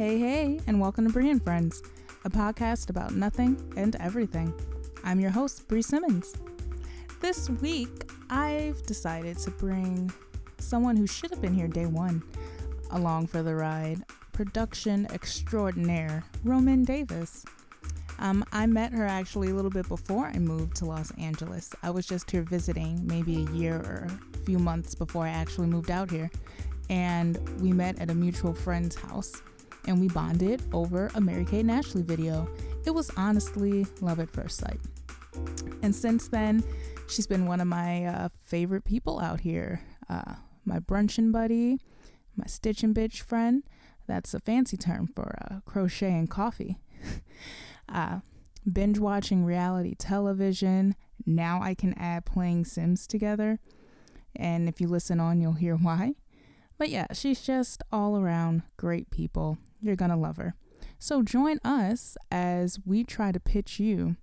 Hey, hey, and welcome to Brie and Friends, a podcast about nothing and everything. I'm your host, Brie Simmons. This week, I've decided to bring someone who should have been here day one along for the ride production extraordinaire, Roman Davis. Um, I met her actually a little bit before I moved to Los Angeles. I was just here visiting maybe a year or a few months before I actually moved out here. And we met at a mutual friend's house and we bonded over a Mary Kate and Ashley video. It was honestly love at first sight. And since then, she's been one of my uh, favorite people out here. Uh, my brunchin' buddy, my stitchin' bitch friend. That's a fancy term for uh, crochet and coffee. uh, binge watching reality television. Now I can add playing Sims together. And if you listen on, you'll hear why. But yeah, she's just all around great people. You're going to love her. So join us as we try to pitch you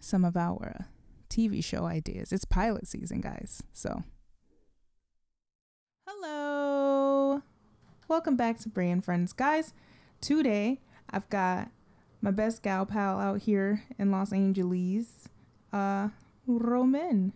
some of our TV show ideas. It's pilot season, guys. So, hello. Welcome back to and Friends. Guys, today I've got my best gal pal out here in Los Angeles, uh, Roman.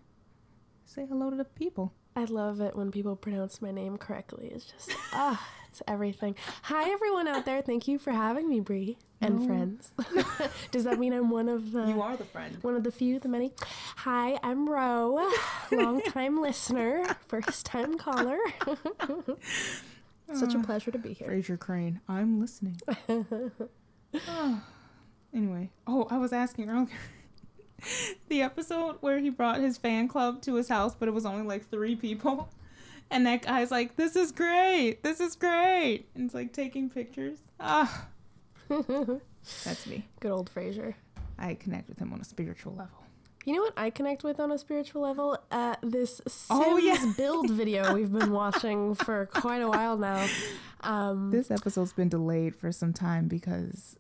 Say hello to the people. I love it when people pronounce my name correctly. It's just ah, it's everything. Hi everyone out there. Thank you for having me, Brie and No. friends. Does that mean I'm one of the You are the friend. one of the few, the many? Hi, I'm Ro, long time listener, first time caller. Such a ah. pleasure to be here. Frasier Crane. I'm listening. Oh. Anyway, oh, I was asking earlier. the episode where he brought his fan club to his house, but it was only like three people. And that guy's like, "This is great. This is great." And it's like taking pictures. Ah, that's me. Good old Frasier. I connect with him on a spiritual level. You know what I connect with on a spiritual level? Uh, this Sims Oh, yeah. build video we've been watching for quite a while now. Um, This episode's been delayed for some time because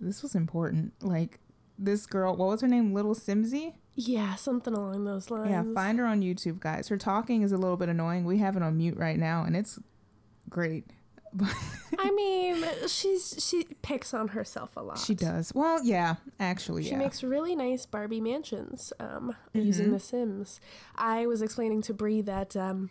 this was important. Like this girl, what was her name? Little Simsy. Yeah, something along those lines. Yeah, find her on YouTube, guys. Her talking is a little bit annoying. We have it on mute right now, and it's great. I mean, she's she picks on herself a lot. she does. Well, yeah, actually, She yeah. makes really nice Barbie mansions um, Mm-hmm. using The Sims. I was explaining to Brie that um,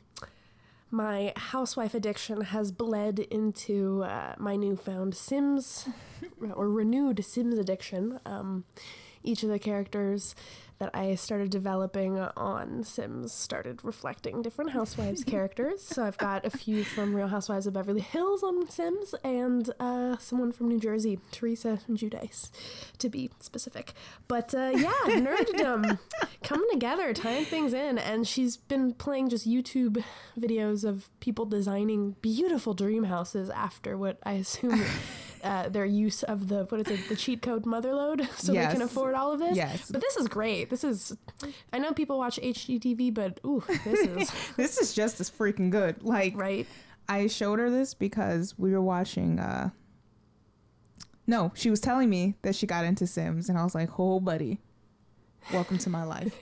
my housewife addiction has bled into uh, my newfound Sims or renewed Sims addiction. Um, each of the characters that I started developing on Sims started reflecting different housewives characters. So I've got a few from Real Housewives of Beverly Hills on Sims and uh, someone from New Jersey, Teresa Giudice, to be specific. But uh, yeah, nerddom coming together, tying things in. And she's been playing just YouTube videos of people designing beautiful dream houses after what I assume. Uh, their use of the what is it the cheat code motherlode so they can afford all of this Yes. but this is great. This is, I know people watch HGTV, but ooh, this is this is just as freaking good. Like, right. I showed her this because we were watching. uh No, she was telling me that she got into Sims, and I was like, "Oh, buddy, welcome to my life."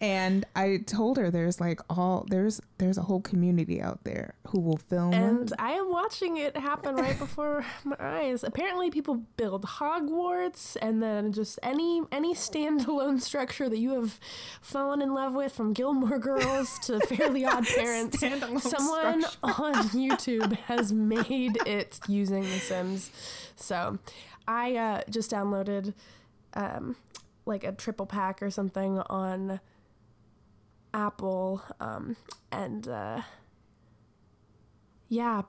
and I told her there's like all there's there's a whole community out there who will film. And I am watching it happen right before my eyes. Apparently, people build Hogwarts, and then just any any standalone structure that you have fallen in love with, from Gilmore Girls to Fairly Odd Parents. Standalone Someone structure. on YouTube has made it using The Sims. So, I uh, just downloaded um, like a triple pack or something on Apple, um, and uh, yeah,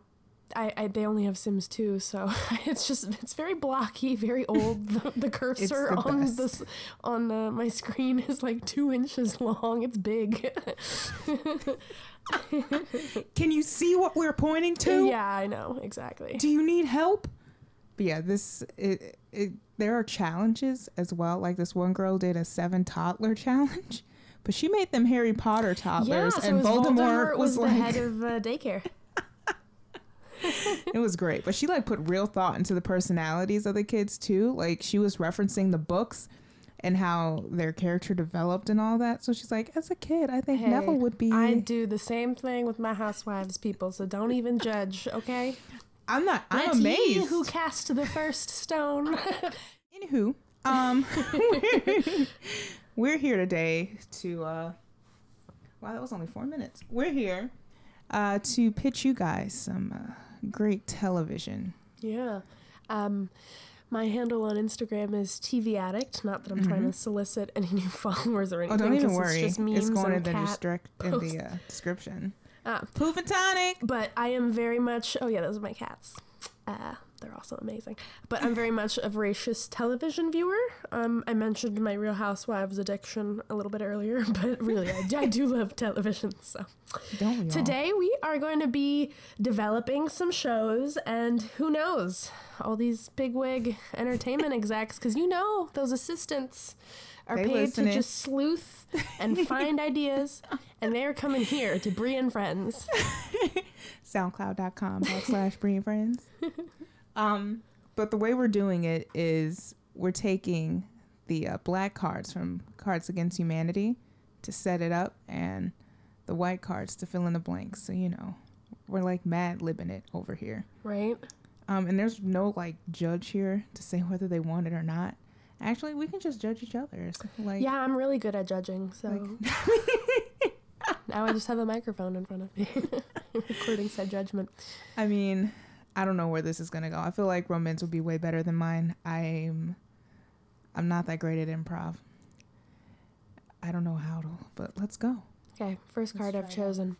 I, I they only have Sims 2, so it's just it's very blocky, very old. The, the cursor the on best. this on uh, my screen is like two inches long. It's big. Can you see what we're pointing to? yeah, I know exactly. Do you need help? But yeah, this it, it there are challenges as well. Like this one girl did a seven toddler challenge, but she made them Harry Potter toddlers, yeah, so and was Voldemort, was, the like, head of uh, daycare. it was great. But she like put real thought into the personalities of the kids too. Like she was referencing the books and how their character developed and all that. So she's like, as a kid, I think Hey, Neville would be. I do the same thing with my housewives, people. So don't even judge, okay? I'm not. I'm amazed. who cast the first stone. Anywho, um, we're here today to. uh Wow, that was only four minutes. We're here uh to pitch you guys some uh, great television. yeah. Um, my handle on Instagram is TV Addict. Not that I'm trying to solicit any new followers or Mm-hmm. Oh, anything. don't even worry. It's, just It's, memes going in the in the uh, description. Ah, Poof and tonic. but I am very much. Oh yeah, those are my cats. Uh, they're also amazing. But I'm very much a voracious television viewer. Um, I mentioned my Real Housewives addiction a little bit earlier, but really, I, I do love television. So Don't we all? today we are going to be developing some shows, and who knows, all these bigwig entertainment execs, because you know those assistants are They paid listening. to just sleuth and find ideas, and they're coming here to Brie and Friends. soundcloud.com backslash Brie and Friends. Um, but the way we're doing it is we're taking the uh, black cards from Cards Against Humanity to set it up and the white cards to fill in the blanks. So, you know, we're like mad libbing it over here. Right? Um, and there's no like judge here to say whether they want it or not. Actually, we can just judge each other. So, like, Yeah, I'm really good at judging, so now I just have a microphone in front of me, recording said judgment. I mean, I don't know where this is gonna go. I feel like Roman's would be way better than mine. I'm, I'm not that great at improv. I don't know how to, but let's go. Okay, first card I've try it chosen.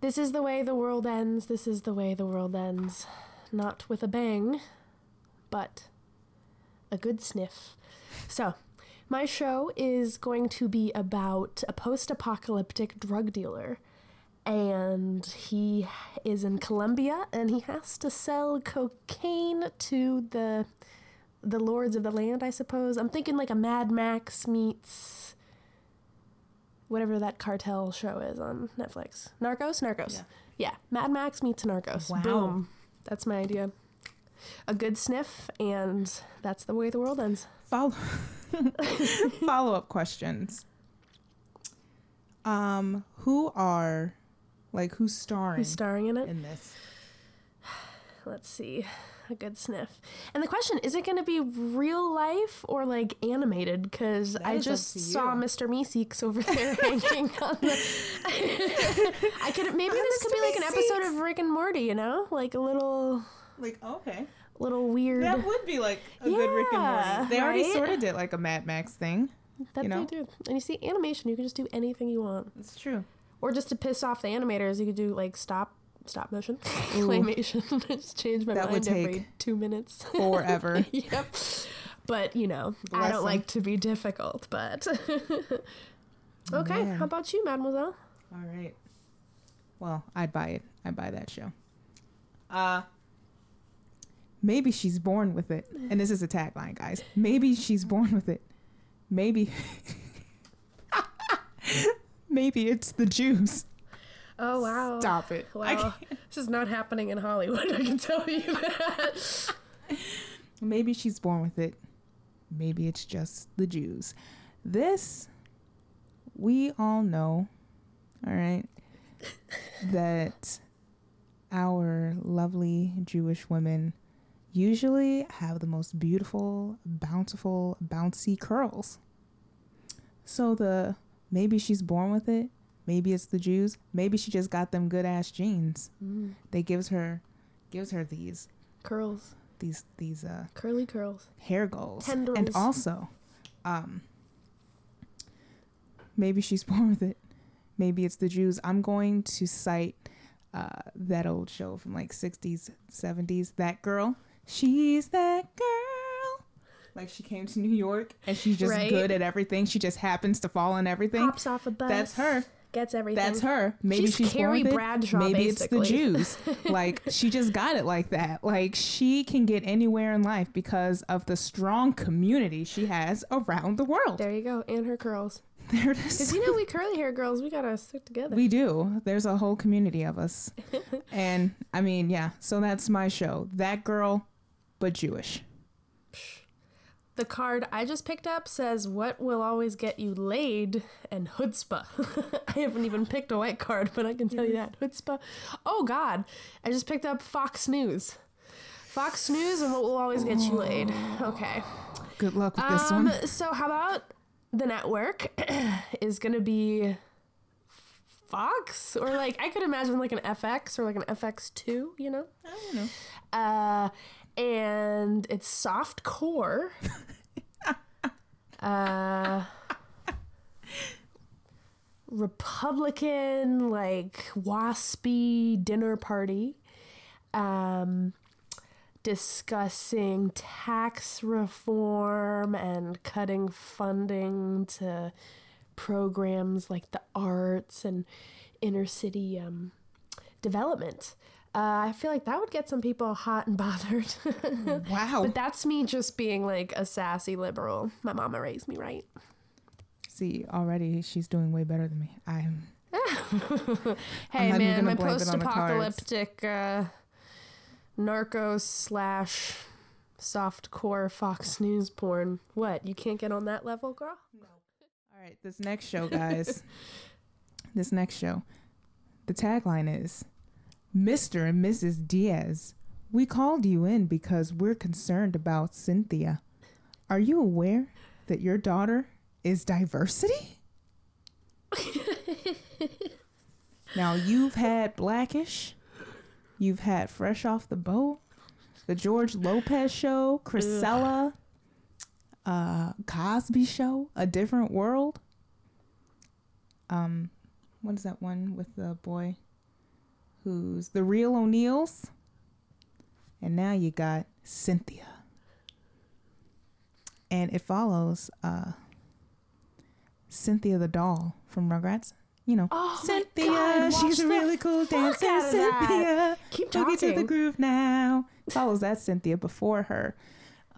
This is the way the world ends. This is the way the world ends. Not with a bang, but a good sniff. So, my show is going to be about a post apocalyptic drug dealer. And he is in Colombia and he has to sell cocaine to the the lords of the land, I suppose. I'm thinking like a Mad Max meets whatever that cartel show is on Netflix. Narcos? Narcos. Yeah. Yeah. Mad Max meets Narcos. Wow. Boom. That's my idea. A good sniff, and that's the way the world ends. Follow, follow up questions. Um, who are, like, who's starring Who's starring in it? in this? Let's see. A good sniff. And the question is it going to be real life or like animated? Because I just saw. Mr. Meeseeks over there hanging on the. I could maybe Hi, this could Mr. be like an episode of Rick and Morty, you know, like a little Like, okay, little weird. that would be like a good Rick and Morty. They already right? sort of did like a Mad Max thing. That you know? they do. And you see, animation, you can just do anything you want. It's true. Or just to piss off the animators, you could do like stop stop motion, claymation. just change my That would mind every two minutes. Forever. yep. But you know, I Bless don't 'em. like to be difficult. But okay, Man. how about you, Mademoiselle? All right. Well, I'd buy it. I'd buy that show. Uh maybe she's born with it. And this is a tagline, guys. Maybe she's born with it. Maybe Maybe it's the Jews. Oh wow! Stop it. Wow, this is not happening in Hollywood. I can tell you that. Maybe she's born with it. Maybe it's just the Jews. This, we all know, all right, that our lovely Jewish women usually have the most beautiful, bountiful, bouncy curls. So the maybe she's born with it. Maybe it's the Jews. Maybe she just got them good ass genes. Mm, They gives her, gives her these curls, these these uh curly curls. hair goals. And also, um, maybe she's born with it. Maybe it's the Jews. I'm going to cite uh, that old show from like 60s, 70s. That girl. She's that girl. Like she came to New York and she's just Right. good at everything. She just happens to fall on everything. Hops off a bus. That's her. Gets everything. That's her. Maybe She's she's, Carrie. Bradshaw, Maybe it's the. Jews. like she just got it like that. Like she can get anywhere in life because of the strong community she has around the world. There you go, and her curls. There it is. Because you know we curly hair girls, we gotta stick together. We do. There's a whole community of us. and I mean, yeah. So that's my show. That girl, but Jewish. The card I just picked up says, What will always get you laid? and chutzpah. I haven't even picked a white card, but I can tell you that. Chutzpah. Oh, God. I just picked up Fox News. Fox News and what will always get you laid. Okay. Good luck with this Um, one. so how about the network is gonna be Fox or like I could imagine like an FX or like an FX two, you know? I don't know. Uh, and it's soft core. uh, Republican like waspy dinner party. Um, discussing tax reform and cutting funding to programs like the arts and inner city um, development. Uh, I feel like that would get some people hot and bothered. Wow. but that's me just being like a sassy liberal. My mama raised me right. See, already she's doing way better than me. I'm. Hey even man, my blame it on the cards. post-apocalyptic uh, narcos slash softcore Fox News porn. What? You can't get on that level, girl? No. All right, this next show, guys. this next show. The tagline is Mr. and Mrs. Diaz. We called you in because we're concerned about Cynthia. Are you aware that your daughter is diversity? now, you've had Blackish, you've had Fresh Off the Boat, The George Lopez Show, Cristela, uh, Cosby Show, A Different World. Um, what is that one with the boy who's the real O'Neals? And now you got Cynthia. And it follows uh, Cynthia the doll from Rugrats. You know, Oh Cynthia, God, she's a really cool dancer. Cynthia, Keep talking it to the groove now. Follows that Cynthia before her,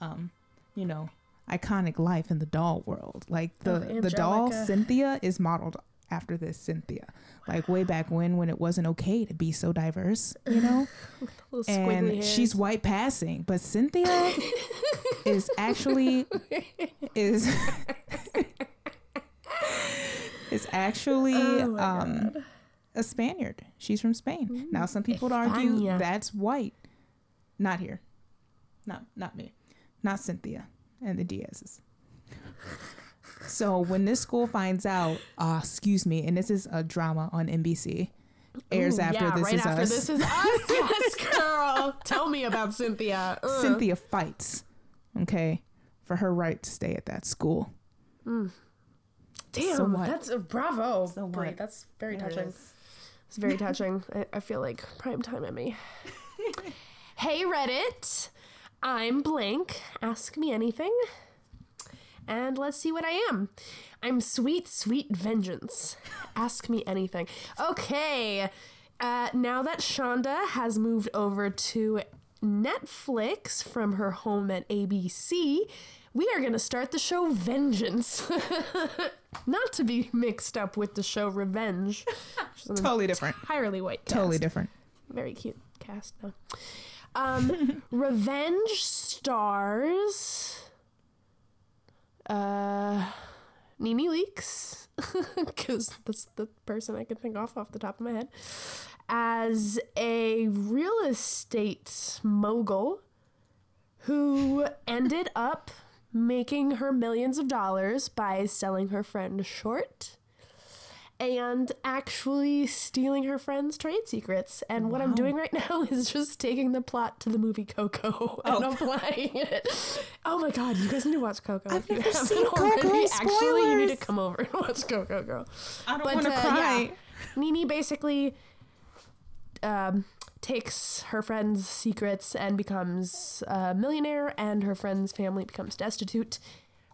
um, you know, iconic life in the doll world. Like the Oh, the doll Cynthia is modeled after this Cynthia. Like way back when, when it wasn't okay to be so diverse, you know. And she's white passing, but Cynthia is actually is is actually Oh um God. a Spaniard. She's from Spain. Now some people would argue that's white. Not here. Not not me. Not Cynthia and the Diaz's. So when this school finds out, uh, excuse me, and this is a drama on NBC, airs Ooh, after yeah, this right is after us. this is us. yes, girl. Tell me about Cynthia. Uh. Cynthia fights, okay, for her right to stay at that school. Damn, So that's a bravo. So Brie. That's very it touching. is. It's very touching. I, I feel like prime time Emmy. hey Reddit, I'm blank. Ask me anything, and let's see what I am. I'm sweet, sweet vengeance. Ask me anything. Okay. Uh, now that Shonda has moved over to Netflix from her home at ABC, we are going to start the show Vengeance. Not to be mixed up with the show Revenge. which is an Totally different. entirely white cast. Totally different. Very cute cast, though. Um, Revenge stars. Uh, Nene Leakes, because that's the person I can think off off the top of my head, as a real estate mogul who ended up making her millions of dollars by selling her friend short and actually stealing her friend's trade secrets. And what I'm doing right now is just taking the plot to the movie Coco and Oh. applying it. Oh my god, you guys need to watch Coco. I've if you never seen already. Coco, Actually, you need to come over and watch Coco, girl. I don't want to uh, cry. yeah. Nene basically um, takes her friend's secrets and becomes a millionaire, and her friend's family becomes destitute.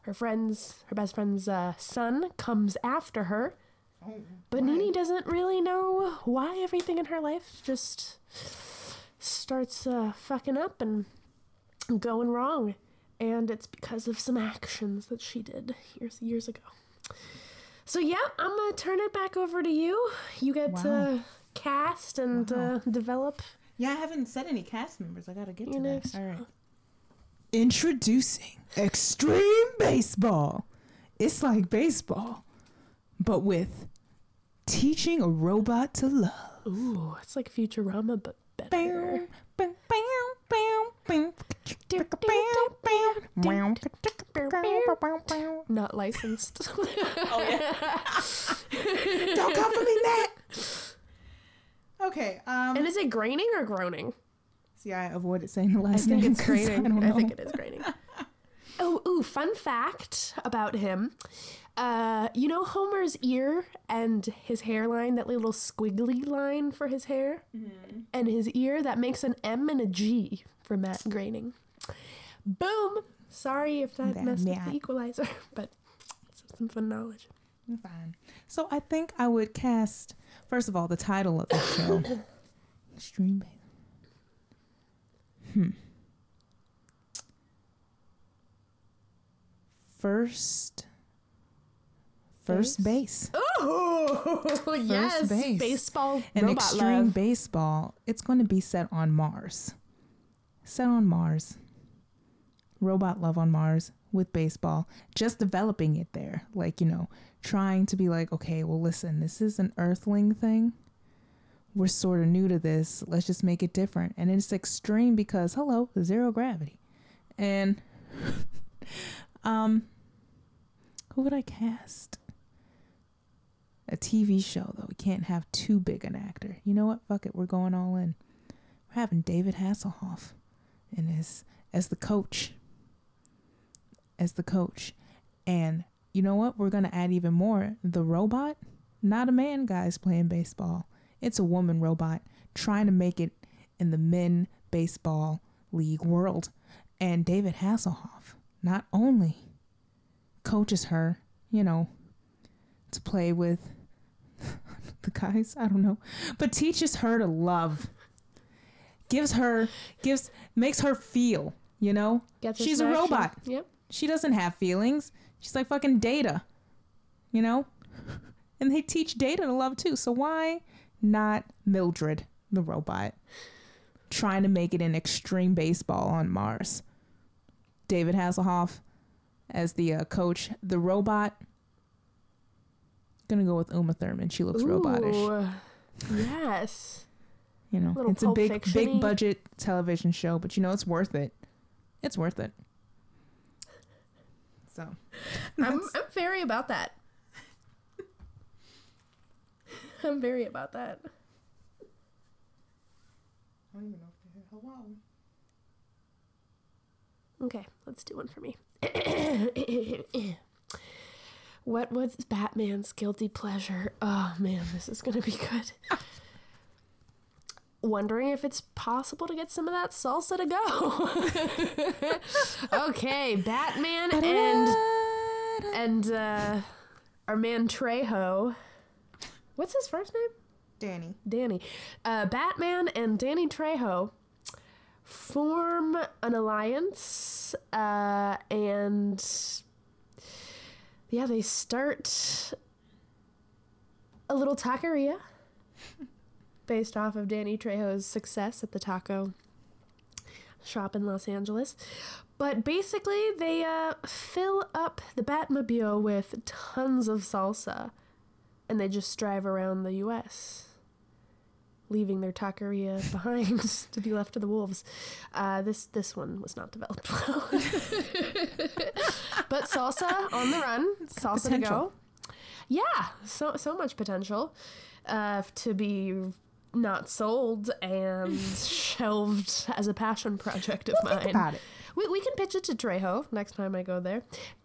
Her friend's, her best friend's uh, son comes after her, but Nene doesn't really know why everything in her life just starts uh, fucking up and going wrong, and it's because of some actions that she did years years ago. So yeah, I'm gonna turn it back over to you. You get Wow. to cast and Wow. uh, develop. Yeah, I haven't said any cast members. I gotta get You to next. that. All right. Introducing Extreme Baseball. It's like baseball, but with teaching a robot to love. Ooh, it's like Futurama, but better. Bam, bam, bam, bam, Not licensed. Oh yeah. Don't come for me, Matt. Okay. Um. and is it graining or groaning? see, I avoided saying the I last think name. it's 'cause graining. I don't I, think it is graining. oh, ooh, fun fact about him. Uh, you know Homer's ear and his hairline, that little squiggly line for his hair? Mm-hmm. And his ear, that makes an M and a G for Matt Groening. Boom! Sorry if that That messed up the equalizer, but it's some fun knowledge. Fine. So I think I would cast first of all the title of the show, Extreme. Hmm. First. First base. Oh, yes! base. Baseball An robot extreme love. baseball. It's going to be set on Mars. Set on Mars. Robot love on Mars with baseball. Just developing it there. Like, you know, trying to be like, okay, well, listen, this is an Earthling thing. We're sort of new to this. Let's just make it different. And it's extreme because, hello, zero gravity. And, um, who would I cast? A TV show though. We can't have too big an actor. You know what? Fuck it. We're going all in. We're having David Hasselhoff in his as the coach. As the coach. And you know what? We're gonna add even more. The robot, not a man guys playing baseball. It's a woman robot trying to make it in the men baseball league world. And David Hasselhoff not only coaches her, you know, to play with the guys, I don't know, but teaches her to love. Gives her gives makes her feel, you know? She's a robot. Yep. She doesn't have feelings. She's like fucking data. You know? And they teach data to love too. So why not Mildred, the robot, trying to make it in extreme baseball on Mars? David Hasselhoff as the uh, coach. The robot. Gonna go with Uma Thurman. She looks robotish. Ooh, Yes. You know, Little it's a big, Fiction-y. big budget television show, but you know it's worth it. It's worth it. So, I'm, I'm very about that. I'm very about that. I don't even know if they hello. Okay, let's do one for me. what was Batman's guilty pleasure? Oh man, this is gonna be good. Wondering if it's possible to get some of that salsa to go. okay, Batman and and uh, our man Trejo. What's his first name? Danny. Danny. Uh, Batman and Danny Trejo form an alliance, uh, and yeah, they start a little taqueria based off of Danny Trejo's success at the taco shop in Los Angeles. But basically, they uh, fill up the Batmobile with tons of salsa, and they just drive around the U.S leaving their taqueria behind to be left to the wolves. Uh, this this one was not developed well. but salsa on the run, salsa to go. Yeah, so so much potential uh, to be not sold and shelved as a passion project of mine. Think about it. We, we can pitch it to Trejo next time I go there.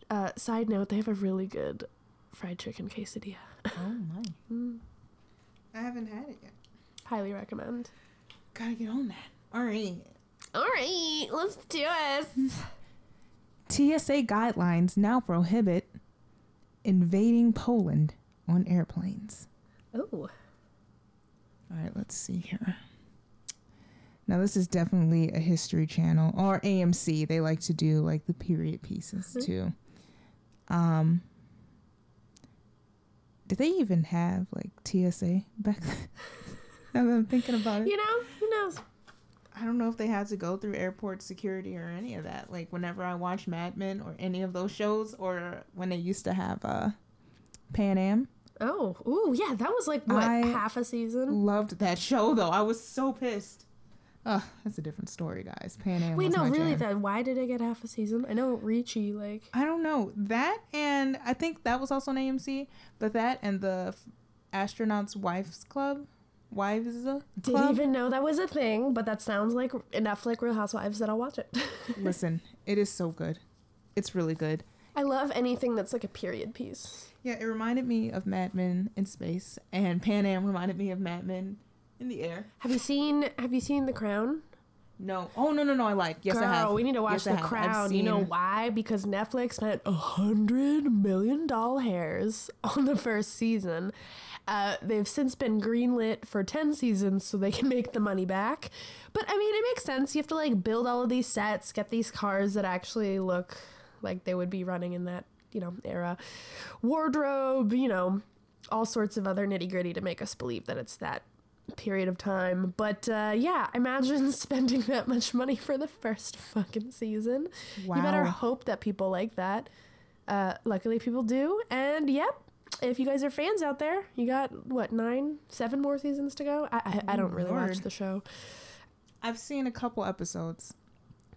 Uh, side note, they have a really good fried chicken quesadilla. Oh my. I haven't had it yet. Highly recommend. Gotta get on that. All right. All right, let's do it. TSA guidelines now prohibit invading Poland on airplanes. Oh, All right, let's see here. Now this is definitely a history channel or AMC. They like to do like the period pieces Mhm. too. Um Did they even have like TSA back then? now that I'm thinking about it. you know, who knows? I don't know if they had to go through airport security or any of that. Like whenever I watch Mad Men or any of those shows or when they used to have uh Pan Am. Oh, ooh, yeah, that was like what I- half a season. Loved that show though. I was so pissed. Oh, that's a different story, guys. Pan Am. Wait, was no, my really? jam. That why did it get half a season? I know Richie, like. I don't know that, and I think that was also an AMC. But that and the f- astronauts' wives club, wives uh, Didn't even know that was a thing, but that sounds like enough like Real Housewives that I'll watch it. Listen, it is so good. It's really good. I love anything that's like a period piece. Yeah, it reminded me of Mad Men in space, and Pan Am reminded me of Mad Men in the air. Have you seen Have you seen The Crown? No, oh no no no, I like. Yes, Girl, I have. we need to watch Yes, The Crown. You know why? Because Netflix spent a hundred million dollars on the first season. Uh, they've since been greenlit for ten seasons, so they can make the money back. But I mean, it makes sense. You have to like build all of these sets, get these cars that actually look like they would be running in that you know era, wardrobe, you know, all sorts of other nitty gritty to make us believe that it's that period of time. But uh, yeah, imagine spending that much money for the first fucking season. Wow. You better hope that people like that. Uh, luckily, people do. And yep, if you guys are fans out there, you got what nine, seven more seasons to go. I I, I don't really watch the show. I've seen a couple episodes,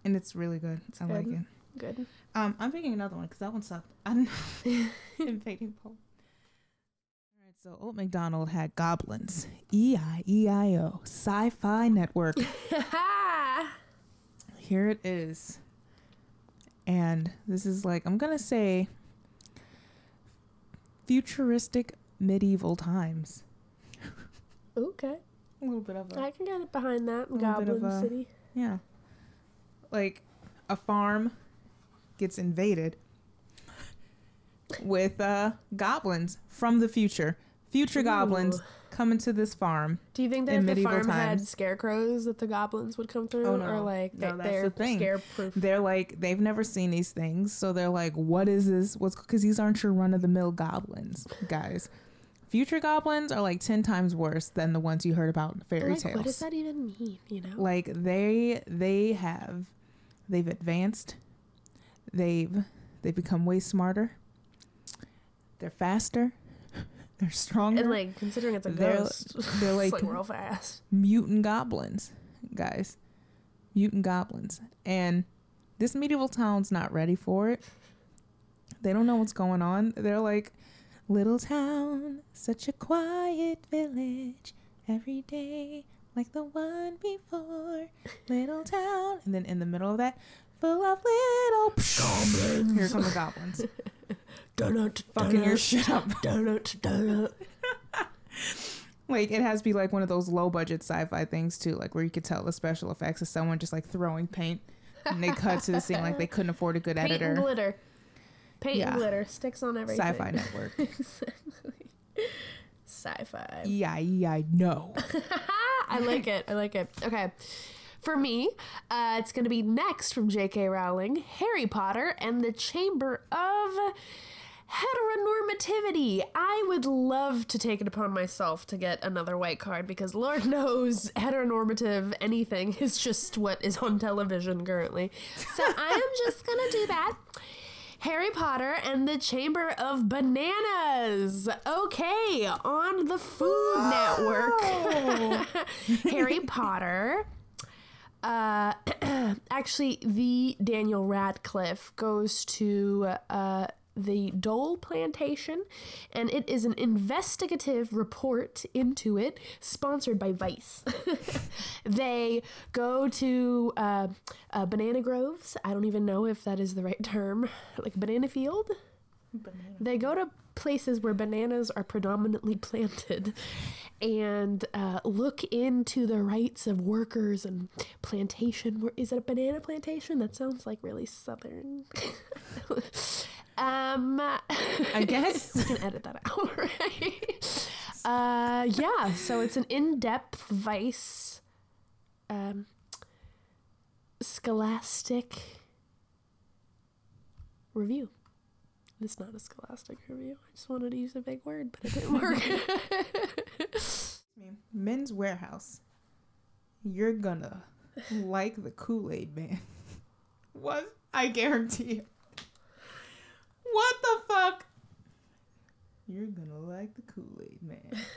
and it's really good. I like it. Good. Um, I'm picking another one because that one sucked. I don't know. Invading Pope. All right, so Old McDonald had goblins. E I E I O. Sci-Fi Network. Here it is. And this is like I'm gonna say futuristic medieval times. okay, A little bit of a I can get it behind that. little bit of Goblin a- City. Yeah. Like a farm gets invaded with uh goblins from the future. Future goblins Ooh. come into this farm. Do you think that if the farm had scarecrows, that the goblins would come through, Oh, or no. like No, they, that's they're the thing. scare? They're like they've never seen these things, so they're like, "What is this? What's?" Because these aren't your run of the mill goblins, guys. Future goblins are like ten times worse than the ones you heard about in fairy like, tales. what does that even mean? You know? like they they have they've advanced they've they've become way smarter they're faster they're stronger. And like considering it's a they're- ghost, they're like- like real fast. mutant goblins guys. Mutant goblins. And this medieval town's not ready for it. They don't know what's going on. They're like little town such a quiet village every day like the one before. Little town. And then in the middle of that full of little goblins. Here come the goblins Donut, fucking your shit up donut, donut. Like it has to be like one of those low budget sci-fi things too, like where you could tell the special effects is someone just like throwing paint, and they cut to the scene like they couldn't afford a good editor. Paint and glitter. Paint Yeah. and glitter sticks on everything. Sci-fi network. exactly. Sci-fi. Yeah, yeah, I know. I like it. I like it. Okay. For me, uh, it's going to be next from J.K. Rowling Harry Potter and the Chamber of Heteronormativity. I would love to take it upon myself to get another white card because Lord knows heteronormative anything is just what is on television currently. So I am just going to do that. Harry Potter and the Chamber of Bananas. Okay, on the Food Network. Harry Potter. Uh, actually, the Daniel Radcliffe goes to uh, the Dole Plantation, and it is an investigative report into it, sponsored by Vice. they go to uh, uh, banana groves. I don't even know if that is the right term, like banana field. Banana. They go to places where bananas are predominantly planted and uh, look into the rights of workers and plantation. Is it a banana plantation? That sounds like really southern. um, I guess. we can edit that out, right? Uh, yeah, so it's an in-depth Vice, um, scholastic review. It's not a scholastic review. I just wanted to use a big word, but it didn't work. Men's Wearhouse. You're gonna like the Kool Aid Man. What? I guarantee it. What the fuck? You're gonna like the Kool Aid Man.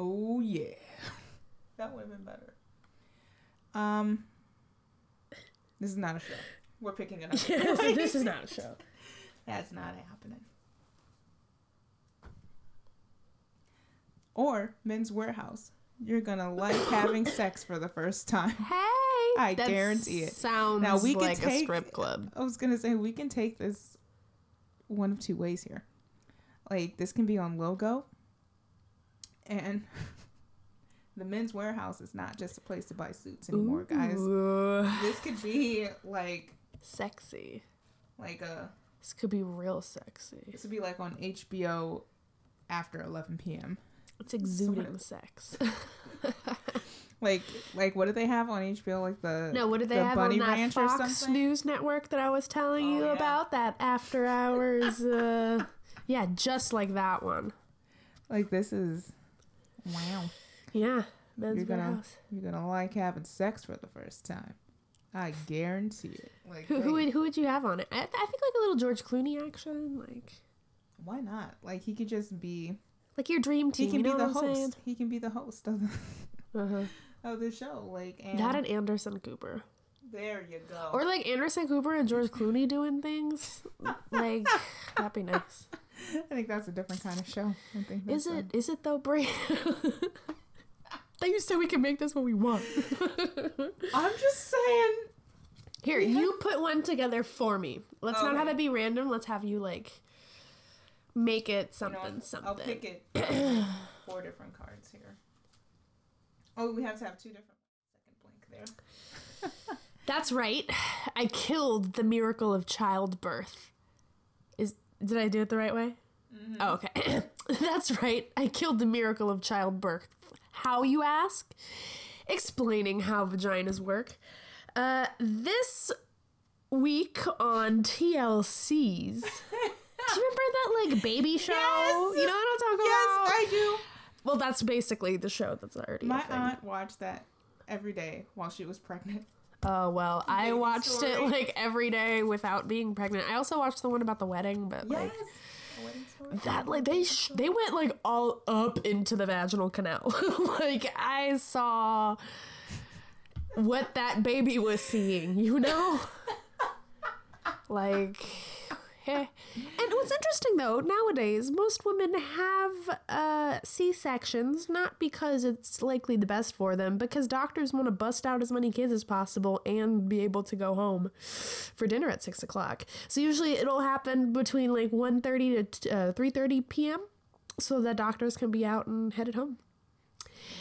Oh yeah. That would have been better. Um, this is not a show. We're picking it up. this is not a show. That's not happening. Or Men's Wearhouse. You're gonna like having sex for the first time. Hey, I that guarantee it. Sounds Now, we could like a take- strip club. I was gonna say we can take this one of two ways here. Like this can be on logo, and the Men's Wearhouse is not just a place to buy suits anymore, guys. This could be like Sexy. like a This could be real sexy. this would be like on HBO after 11 p.m. It's exuding sex. Like like what do they have on HBO? Like the no, what did they the have Bunny on that Ranch or Fox? News network that I was telling Oh, you yeah. about? That after hours. Uh, yeah, just like that one. Like this is wow. Yeah, men's You're gonna warehouse. you're gonna like having sex for the first time. I guarantee it. Like Who, who would who would you have on it? I, I think like a little George Clooney action, like why not? Like he could just be like your dream team. he can be the I'm saying? host. He can be the host of the Uh-huh. Of the show. Like and That and Anderson Cooper, there you go. or like Anderson Cooper and George Clooney doing things. Like that'd be nice. I think that's a different kind of show. I think Is that's a- it? Is it though, Brie? They you said we can make this what we want. I'm just saying. Here, you put one together for me. Let's not have it be random. Let's have you like make it You know, something something. I'll pick it. four different cards here. Oh, we have to have two different. Second blank there. That's right. I killed the miracle of childbirth. Is did I do it the right way? Oh, okay. That's right. I killed the miracle of childbirth. How you ask? Explaining how vaginas work. Uh, this week on TLC's. do you remember that like baby show? Yes! You know what I'm talking Yes, about? Yes, I do. Well, that's basically the show that's already My aunt watched that every day while she was pregnant. Oh well, I watched it like every day without being pregnant. I also watched the one about the wedding, but like wedding story? that, like they sh- they went like all up into the vaginal canal. like I saw what that baby was seeing, you know. like. And what's interesting though nowadays, most women have uh, C sections not because it's likely the best for them, because doctors want to bust out as many kids as possible and be able to go home for dinner at six o'clock. So usually it'll happen between like 1.30 to uh, three thirty p.m. so that doctors can be out and headed home.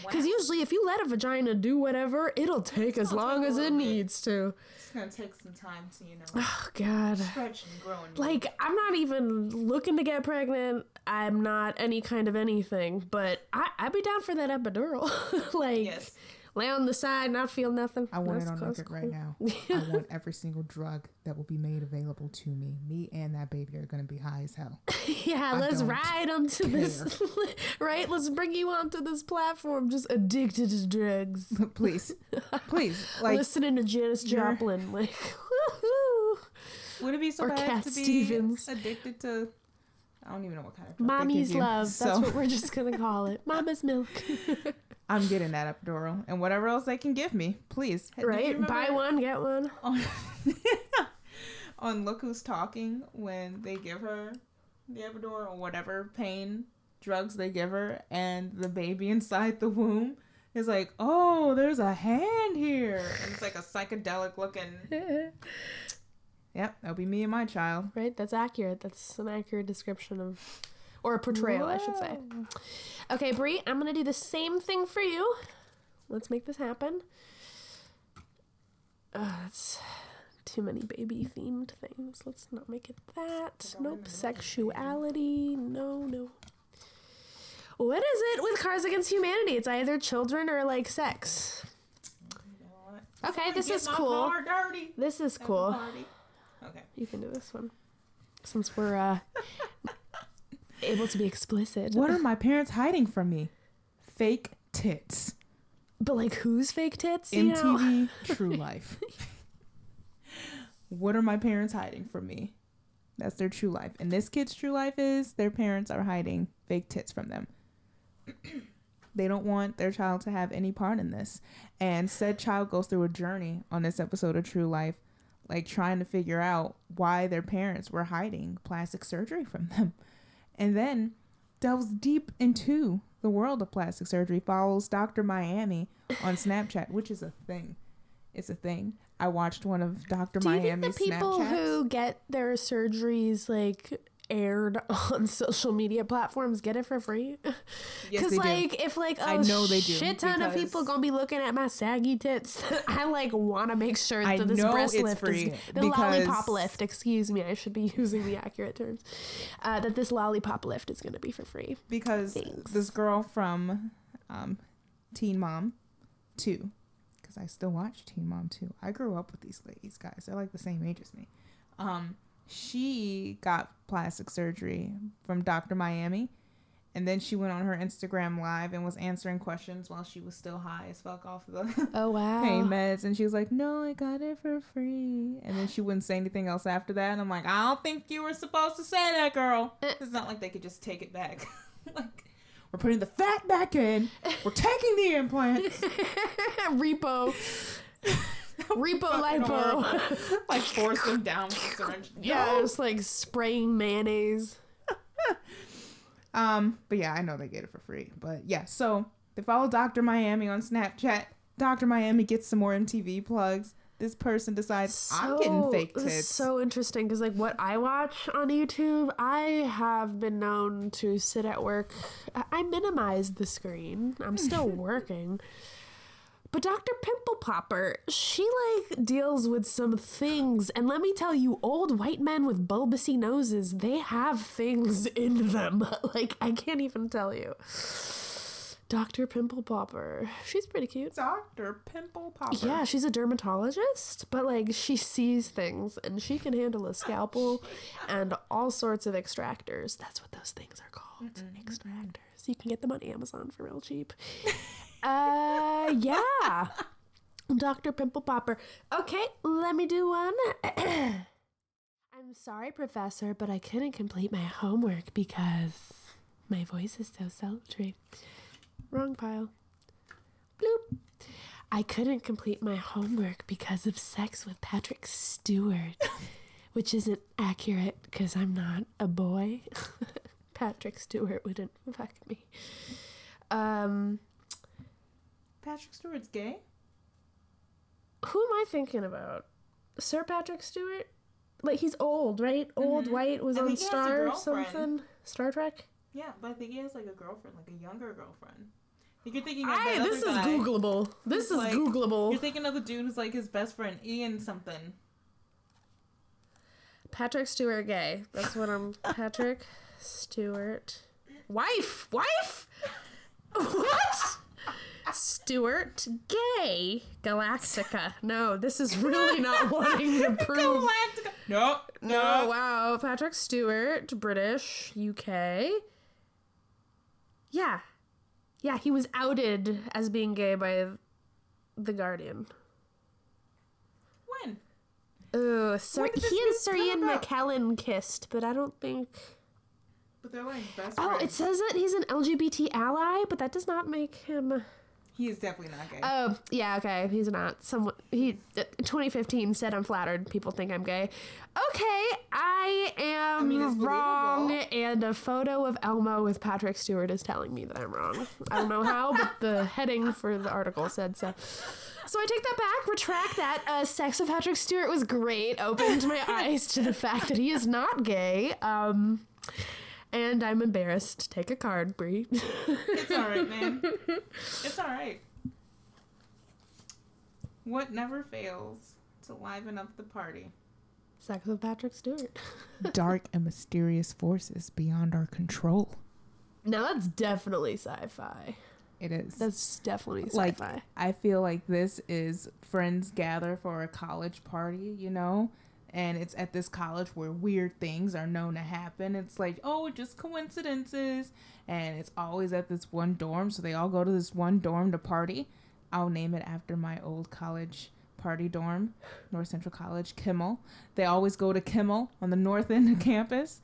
Because usually, if you let a vagina do whatever, it'll take as long take as it bit. needs to. It's gonna take some time to you know Oh God. stretch and grow and Like, I'm not even looking to get pregnant. I'm not any kind of anything, but I, I'd be down for that epidural. like, Yes. Lay on the side, not feel nothing. I want That's it on record right now. I want every single drug that will be made available to me. Me and that baby are gonna be high as hell. Yeah, I let's ride onto this. right? Let's bring you onto this platform just addicted to drugs. please, please, like, Listening to Janis Joplin. Like, woohoo. would it be so or bad Cat to be Stevens. addicted to? I don't even know what kind of Mommy's love. That's So what we're just going to call it. Mama's milk. I'm getting that epidural and whatever else they can give me, please. Right? Buy one, get one. on on Look Who's Talking when they give her the epidural or whatever pain drugs they give her, and the baby inside the womb is like, "Oh, there's a hand here," and it's like a psychedelic looking. Yep, that'll be me and my child. right? That's accurate. That's an accurate description of, or a portrayal, I should say. Okay, Brie, I'm gonna do the same thing for you. Let's make this happen. Uh, that's too many baby themed things. Let's not make it that. Nope. Sexuality. No, no. What is it with Cards Against Humanity? It's either children or like sex. You know what? Okay, this is cool. This is cool. Okay. You can do this one. Since we're uh able to be explicit. What are my parents hiding from me? Fake tits. But like whose fake tits? You know? MTV True Life. what are my parents hiding from me? That's their true life. And this kid's true life is their parents are hiding fake tits from them. They don't want their child to have any part in this. And said child goes through a journey on this episode of True Life, like trying to figure out why their parents were hiding plastic surgery from them. And then delves deep into the world of plastic surgery, follows Dr. Miami on Snapchat, which is a thing. It's a thing. I watched one of Dr. Do you think the people Snapchats. who get their surgeries like aired on social media platforms get it for free? yes, Because do. like if like I oh know they do, shit ton of people gonna be looking at my saggy tits, I like want to make sure I that this know breast lift free is the lollipop lift. Excuse me, I should be using the accurate terms. Uh, that this lollipop lift is gonna be for free. because Thanks. this girl from um, Teen Mom 2, because I still watch Teen Mom 2. I grew up with these ladies, guys. They're like the same age as me. Um, she got plastic surgery from Dr. Miami. And then she went on her Instagram live and was answering questions while she was still high as fuck off the Oh wow. pain meds. And she was like, No, I got it for free. And then she wouldn't say anything else after that. And I'm like, I don't think you were supposed to say that, girl. Eh. It's not like they could just take it back. like, we're putting the fat back in. We're taking the implants. Repo. Repo lipo. like force them down with syringe. yeah, No. it's like spraying mayonnaise. Um, but yeah, I know they get it for free. But yeah, so they follow Dr. Miami on Snapchat. Dr. Miami gets some more MTV plugs. This person decides I'm getting fake tits. So interesting because like what I watch on YouTube, I have been known to sit at work. I- I minimize the screen. I'm still working. But Dr. Pimple Popper, she like deals with some things, and let me tell you, old white men with bulbousy noses, they have things in them. like I can't even tell you. Dr. Pimple Popper, she's pretty cute. Dr. Pimple Popper. Yeah, she's a dermatologist, but like she sees things and she can handle a scalpel and all sorts of extractors. That's what those things are called. Extractors. You can get them on Amazon for real cheap. Uh yeah. Dr. Pimple Popper. Okay, let me do one. I'm sorry, Professor, but I couldn't complete my homework because my voice is so sultry. Wrong pile. Bloop. I couldn't complete my homework because of sex with Patrick Stewart, which isn't accurate because I'm not a boy. Patrick Stewart wouldn't fuck me. Um, Patrick Stewart's gay? who am I thinking about? Sir Patrick Stewart? Like he's old, right? Old Mhm. white was I on think he has Star something. Star Trek. Yeah, but I think he has like a girlfriend, like a younger girlfriend. You're thinking of I, this is. Googleable. This is like- Googleable. You're thinking of the dude who's like his best friend, Ian something. Patrick Stewart gay. That's what I'm. Patrick Stewart. Wife! Wife! What? Stewart gay. Galactica. No, this is really not wanting to prove. Galactica. No, No, no. wow. Patrick Stewart, British, UK. Yeah. Yeah, he was outed as being gay by The Guardian. When? Oh, Sir, When did this he and Sir Ian about? McKellen kissed, but I don't think. But they're like best Oh, friends. it says that he's an LGBT ally, but that does not make him. He is definitely not gay. Oh, yeah, okay, he's not. Someone he uh, 2015 said I'm flattered. People think I'm gay. Okay, I am mean, wrong, and a photo of Elmo with Patrick Stewart is telling me that I'm wrong. I don't know how, but the heading for the article said so. So I take that back, retract that. Uh, Sex with Patrick Stewart was great. Opened my eyes to the fact that he is not gay. Um, and I'm embarrassed. Take a card, Brie. it's alright, man. It's alright. What never fails to liven up the party? Sex with Patrick Stewart. Dark and mysterious forces beyond our control. Now that's definitely sci-fi. It is. That's definitely sci-fi. I feel like this is friends gather for a college party, you know? And it's at this college where weird things are known to happen. It's like, oh, just coincidences. And it's always at this one dorm. So they all go to this one dorm to party. I'll name it after my old college party dorm, North Central College, Kimmel. They always go to Kimmel on the north end of campus.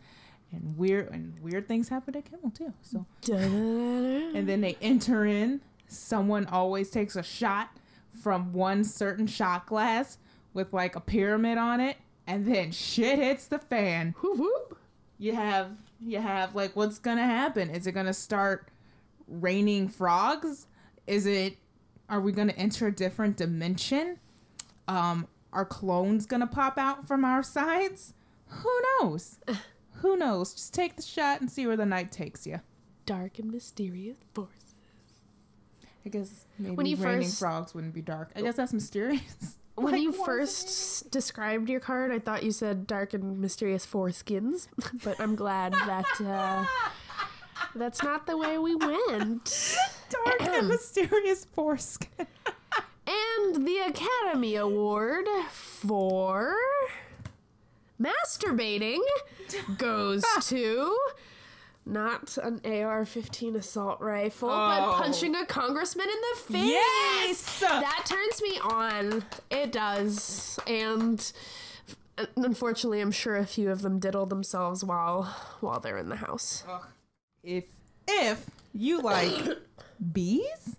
and weird and weird things happen at Kimmel too. So and and then they enter in. Someone always takes a shot from one certain shot glass with like a pyramid on it, and then shit hits the fan. whoop whoop. You have you have like what's gonna happen? Is it gonna start raining frogs? Is it are we gonna enter a different dimension? Um, are clones gonna pop out from our sides? Who knows? Who knows? Just take the shot and see where the night takes you. Dark and mysterious forces. I guess maybe When you raining first- frogs wouldn't be dark. I guess that's mysterious. When Like, you first described your card, I thought you said dark and mysterious foreskins, but I'm glad that uh, that's not the way we went. dark and mysterious foreskin. And the Academy Award for masturbating goes to not an AR-15 assault rifle, Oh. but punching a congressman in the face. Yes! that turns me on. It does, and. uh, Unfortunately, I'm sure a few of them diddle themselves while while they're in the house. If if you like bees,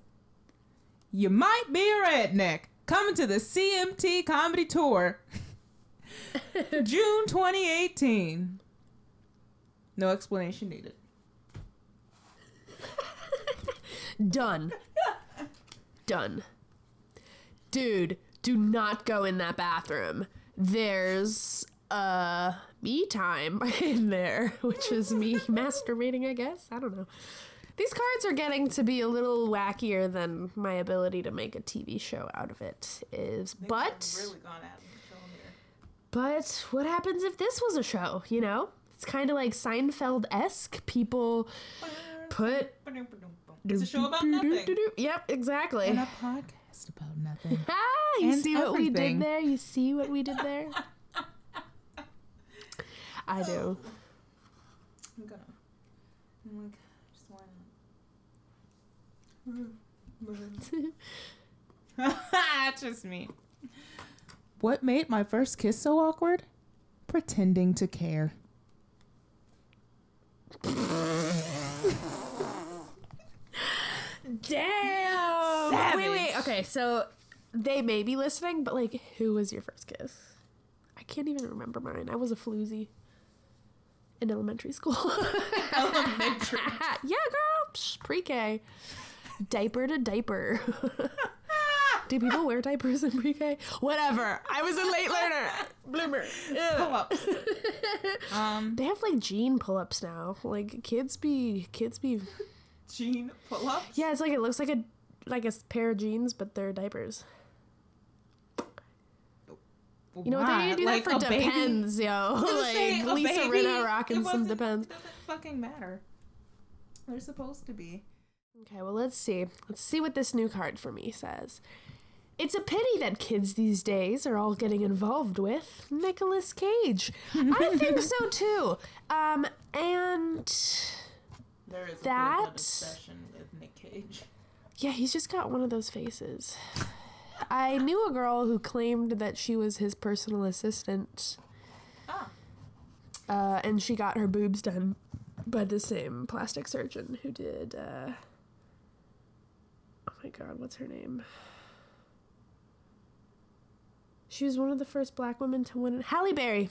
you might be a redneck. Coming to the CMT Comedy Tour, June 2018. No explanation needed. Done. Done. Dude, do not go in that bathroom. There's uh me time in there, which is me masturbating, I guess. I don't know. These cards are getting to be a little wackier than my ability to make a TV show out of it is. But but what happens if this was a show, you know? It's kind of like Seinfeld-esque. People put It's a show about nothing. Yep, exactly. And a podcast about nothing. Ah, you And see what we did there? You see what we did there? I do. I'm gonna. I'm like, just why not? just me. What made my first kiss so awkward? Pretending to care. Damn. Savage. Wait, wait. Okay, so they may be listening, but like, who was your first kiss? I can't even remember mine. I was a floozy in elementary school. Elementary. yeah, girl. Psh, Pre-K. Diaper to diaper. Do people wear diapers in pre-K? Whatever. I was a late learner. Bloomer. Ugh. Pull-ups. um, They have like jean pull-ups now. Like kids be kids be jean pull-ups. Yeah, it's like it looks like a like a s- pair of jeans, but they're diapers. You know what they need to do Like that for a baby- Depends, yo. I say, like a Lisa baby, Rinna rocking some Depends. It doesn't fucking matter. They're supposed to be. Okay, well let's see. Let's see what this new card for me says. It's a pity that kids these days are all getting involved with Nicolas Cage. I think so too. Um, and There is a That- bit obsession with Nick Cage. Yeah, he's just got one of those faces. I knew a girl who claimed that she was his personal assistant, Ah. uh, and she got her boobs done by the same plastic surgeon who did. Uh, oh my god, what's her name? She was one of the first black women to win. Halle Berry.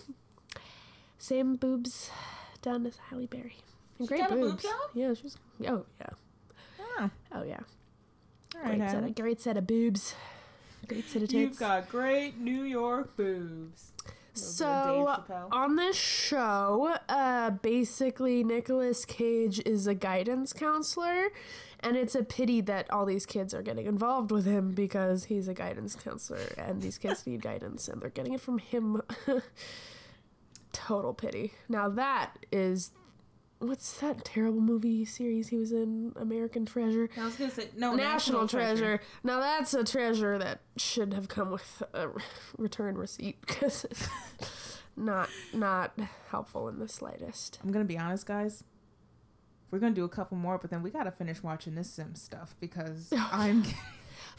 Same boobs done as Halle Berry. And She great boob boobs. job? Yeah, she was. Oh yeah. Oh, Oh yeah. all right. Great set, of, great set of boobs. Great set of tits. You've got great New York boobs. so on this show, uh, basically Nicolas Cage is a guidance counselor, and it's a pity that all these kids are getting involved with him because he's a guidance counselor, and these kids need guidance, and they're getting it from him. Total pity. Now that is. What's that terrible movie series he was in? American Treasure. I was gonna say no. National, treasure. Now that's a treasure that should have come with a return receipt because it's not not helpful in the slightest. I'm gonna be honest, guys. We're gonna do a couple more, but then we gotta finish watching this Sim stuff because I'm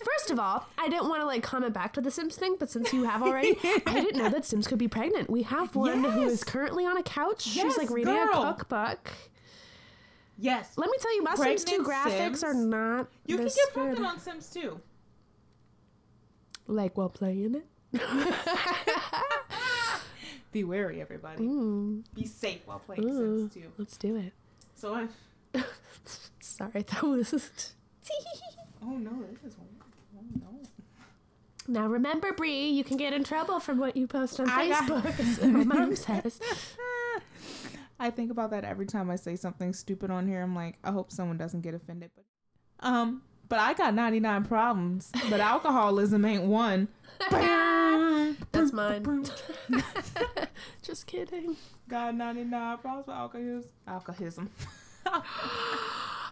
First of all, I didn't want to like comment back to the Sims thing, but since you have already, I didn't know that Sims could be pregnant. We have one who Yes. is currently on a couch. She's like reading girl. a cookbook. Yes. Let me tell you, my Sims 2 graphics Sims? are not You can get good. pregnant on Sims too. Like while playing it. Be wary, everybody. Mm, Be safe while playing Ooh. Sims 2. let's do it. So I. Sorry, that was. Oh no, this is. Oh no. now remember, Brie, you can get in trouble from what you post on I Facebook. as my mom says. I think about that every time I say something stupid on here. I'm like, I hope someone doesn't get offended. But um, but I got 99 problems, but alcoholism ain't one. That's mine. Just kidding. Got 99 problems with alcoholism. Alcoholism.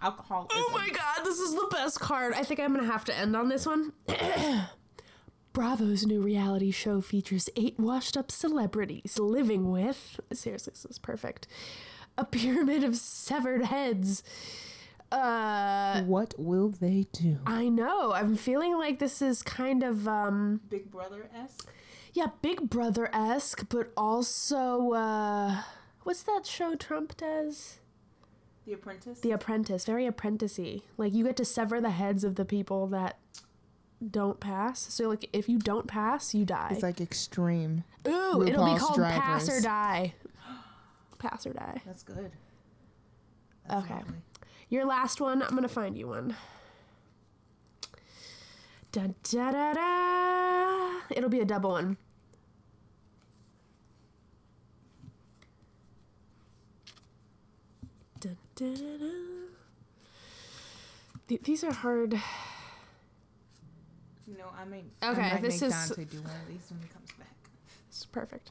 Alcoholism. Oh my god, this is the best card. I think I'm gonna have to end on this one. Bravo's new reality show features eight washed up celebrities living with. Seriously, this is perfect. A pyramid of severed heads. Uh, What will they do? I know. I'm feeling like this is kind of, um, Big Brother esque. yeah, Big Brother esque, but also, uh, what's that show Trump does? The Apprentice. The Apprentice, very apprenticey. Like you get to sever the heads of the people that don't pass. So like if you don't pass, you die. it's like extreme. Ooh, it'll be called Drag Pass or Die. Pass or Die. That's good. Okay. lovely. Your last one, I'm gonna find you one. Da da da da. It'll be a double one. Da, da, da, da. Th- These are hard. Know, I may. Okay, I might this make is- Dante do one of these when he comes back. It's perfect.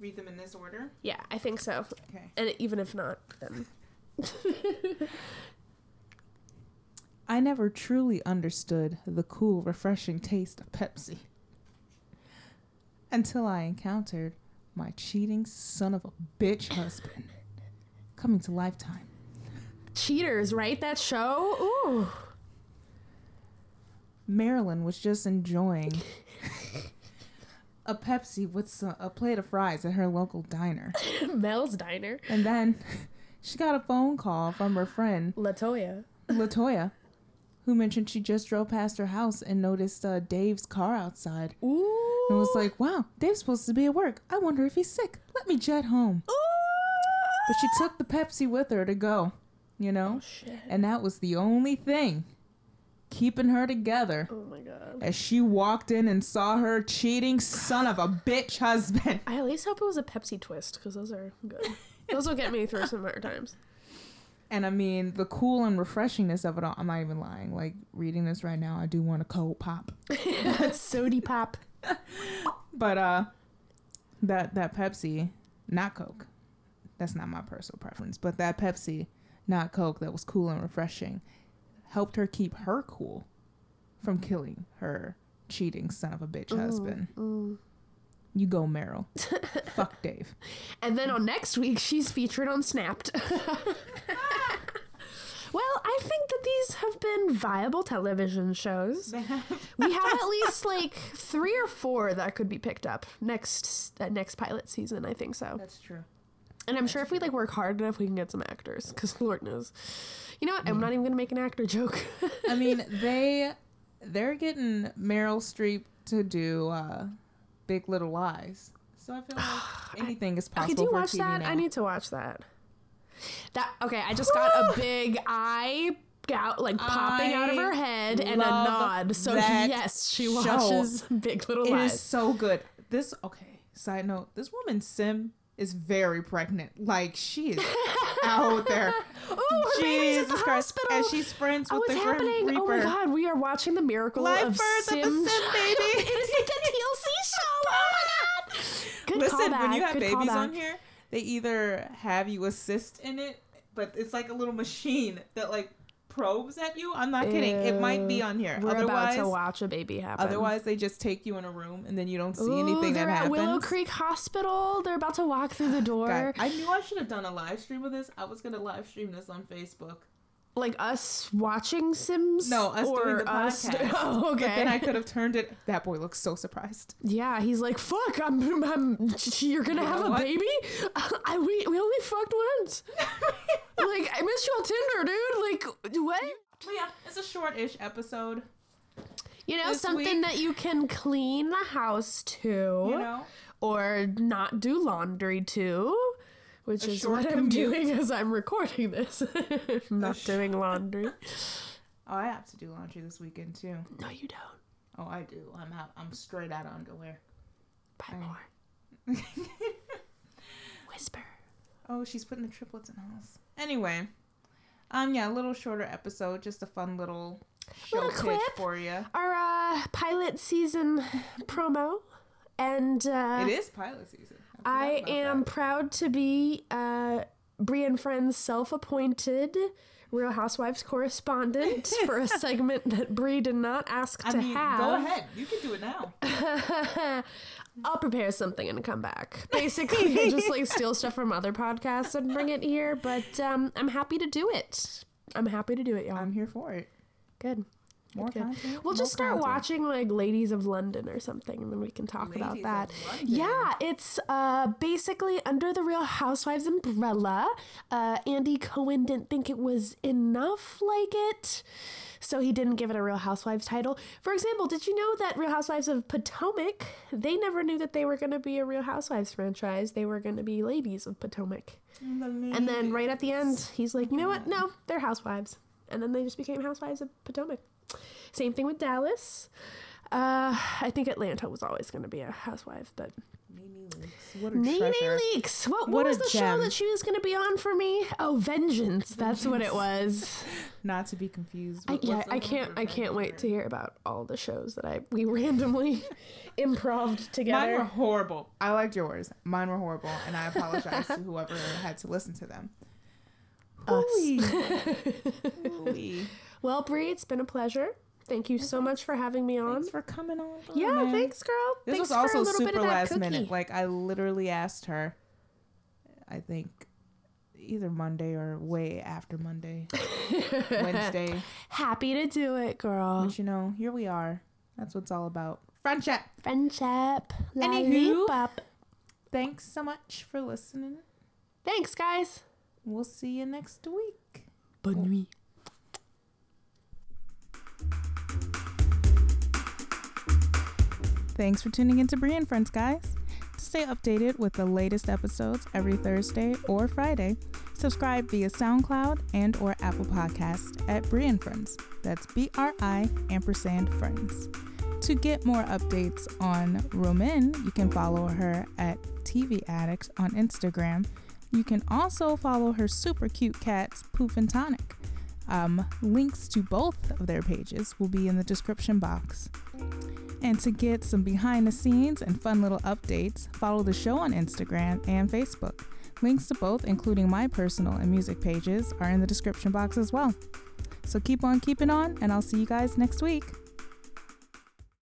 Read them in this order. Yeah, I think so. Okay. And even if not, then I never truly understood the cool, refreshing taste of Pepsi until I encountered my cheating son of a bitch husband coming to Lifetime. cheaters, right? That show. Ooh. Marilyn was just enjoying a Pepsi with some, a plate of fries at her local diner. Mel's Diner. And then she got a phone call from her friend, Latoya. Latoya, who mentioned she just drove past her house and noticed uh, Dave's car outside. Ooh. And was like, wow, Dave's supposed to be at work. I wonder if he's sick. Let me jet home. But she took the Pepsi with her to go, you know? Shit. And that was the only thing keeping her together Oh my god. as she walked in and saw her cheating son of a bitch husband. I at least hope it was a Pepsi twist because those are good. those will get me through some hard times. And I mean, the cool and refreshingness of it all, I'm not even lying. Like, reading this right now, I do want a cold pop. Sody pop. But, uh, that, that Pepsi, not Coke, that's not my personal preference, but that Pepsi, not Coke, that was cool and refreshing, helped her keep her cool from killing her cheating son of a bitch husband. Mm. You go, Meryl. Fuck Dave. And then on next week, she's featured on Snapped. well, I think that these have been viable television shows. We have at least like three or four that could be picked up next uh, next pilot season. I think so. That's true. And I'm sure if we like work hard enough, we can get some actors. Because Lord knows, you know what? I'm not even gonna make an actor joke. I mean, they they're getting Meryl Streep to do uh, Big Little Lies, so I feel like anything is okay, possible do you for watch TV that? now. I need to watch that. That okay? I just got a big eye out like popping out of her head and a nod. So that yes, she show. watches Big Little Lies. is so good. This okay. Side note: This woman Sim is very pregnant. Like she is out there. Oh, her baby's at the hospital. And she's friends Oh, with it's the Grim happening! Oh my god, we are watching the miracle Life of birth of Sim. the Sim baby. it is like a TLC show. Oh my god! Good Listen, callback. when you have babies callback. on here, they either have you assist in it, but it's like a little machine that like probes at you. I'm not kidding. It might be on here. We're otherwise, about to watch a baby happen. otherwise they just take you in a room and then you don't see Ooh, anything they're that at happens. Willow Creek Hospital. They're about to walk through the door. God, I knew I should have done a live stream of this. I was gonna live stream this on Facebook, Like us watching Sims? No, us doing the podcast. Oh, okay. But then I could have turned it. That boy looks so surprised. Yeah, he's like, "Fuck, I'm, I'm you're gonna You have a what? baby? I we, we only fucked once. like, I missed you on Tinder, dude. Like, what? Yeah, it's a short-ish episode. You know, something week- that you can clean the house to, You know, or not do laundry to, which A is short what I'm doing as I'm recording this. not sh- doing laundry. oh, I have to do laundry this weekend too. No, you don't. Oh, I do. I'm out. I'm straight out of underwear. Buy I- more. Whisper. Oh, she's putting the triplets in house. Anyway, um, yeah, a little shorter episode, just a fun little show Little clip. for you. Our uh, pilot season promo, and uh, it is pilot season. I am that. proud to be uh, Brie and Friends' self-appointed Real Housewives correspondent for a segment that Brie did not ask I to mean, have. go ahead. You can do it now. I'll prepare something and come back. Basically, just like steal stuff from other podcasts and bring it here. But um, I'm happy to do it. I'm happy to do it, y'all. I'm here for it. Good. More Good. content. We'll more just start content. watching like Ladies of London or something, and then we can talk about that. Yeah, it's uh, basically under the Real Housewives umbrella. Uh, Andy Cohen didn't think it was enough like it, so he didn't give it a Real Housewives title. For example, did you know that Real Housewives of Potomac, they never knew that they were going to be a Real Housewives franchise. They were going to be Ladies of Potomac. And then right at the end, he's like, you know what? No, they're housewives. And then they just became housewives of Potomac. Same thing with Dallas. Uh, I think Atlanta was always going to be a housewife, but Nene Leakes. What a Nene. Leaks. What, What what was the show that she was going to be on for me? Oh, Vengeance. That's what it was. Not to be confused. I, yeah, I can't. I can't wait to hear about all the shows that I we randomly improved together. Mine were horrible. I liked yours. Mine were horrible, and I apologize to whoever had to listen to them. Us. Ooh-wee. Ooh-wee. Well, Brie, it's been a pleasure. Thank you so much for having me on. Thanks for coming on. Yeah, man. thanks, girl. This thanks was also for a little bit super of that last cookie. minute. Like I literally asked her. I think either Monday or way after Monday, Wednesday. Happy to do it, girl. But you know, here we are. That's what it's all about. Friendship. Friendship. Anywho. Lollipop. Thanks so much for listening. Thanks, guys. We'll see you next week. Bonne nuit. Thanks for tuning in to Brie and Friends, guys. To stay updated with the latest episodes every Thursday or Friday, subscribe via SoundCloud and or Apple Podcast at Brie and Friends. That's B-R-I ampersand Friends. To get more updates on Roman, you can follow her at TV Addict on Instagram. You can also follow her super cute cats, Poof and Tonic. Um, links to both of their pages will be in the description box. And to get some behind the scenes and fun little updates, follow the show on Instagram and Facebook. Links to both, including my personal and music pages, are in the description box as well. So keep on keeping on, and I'll see you guys next week.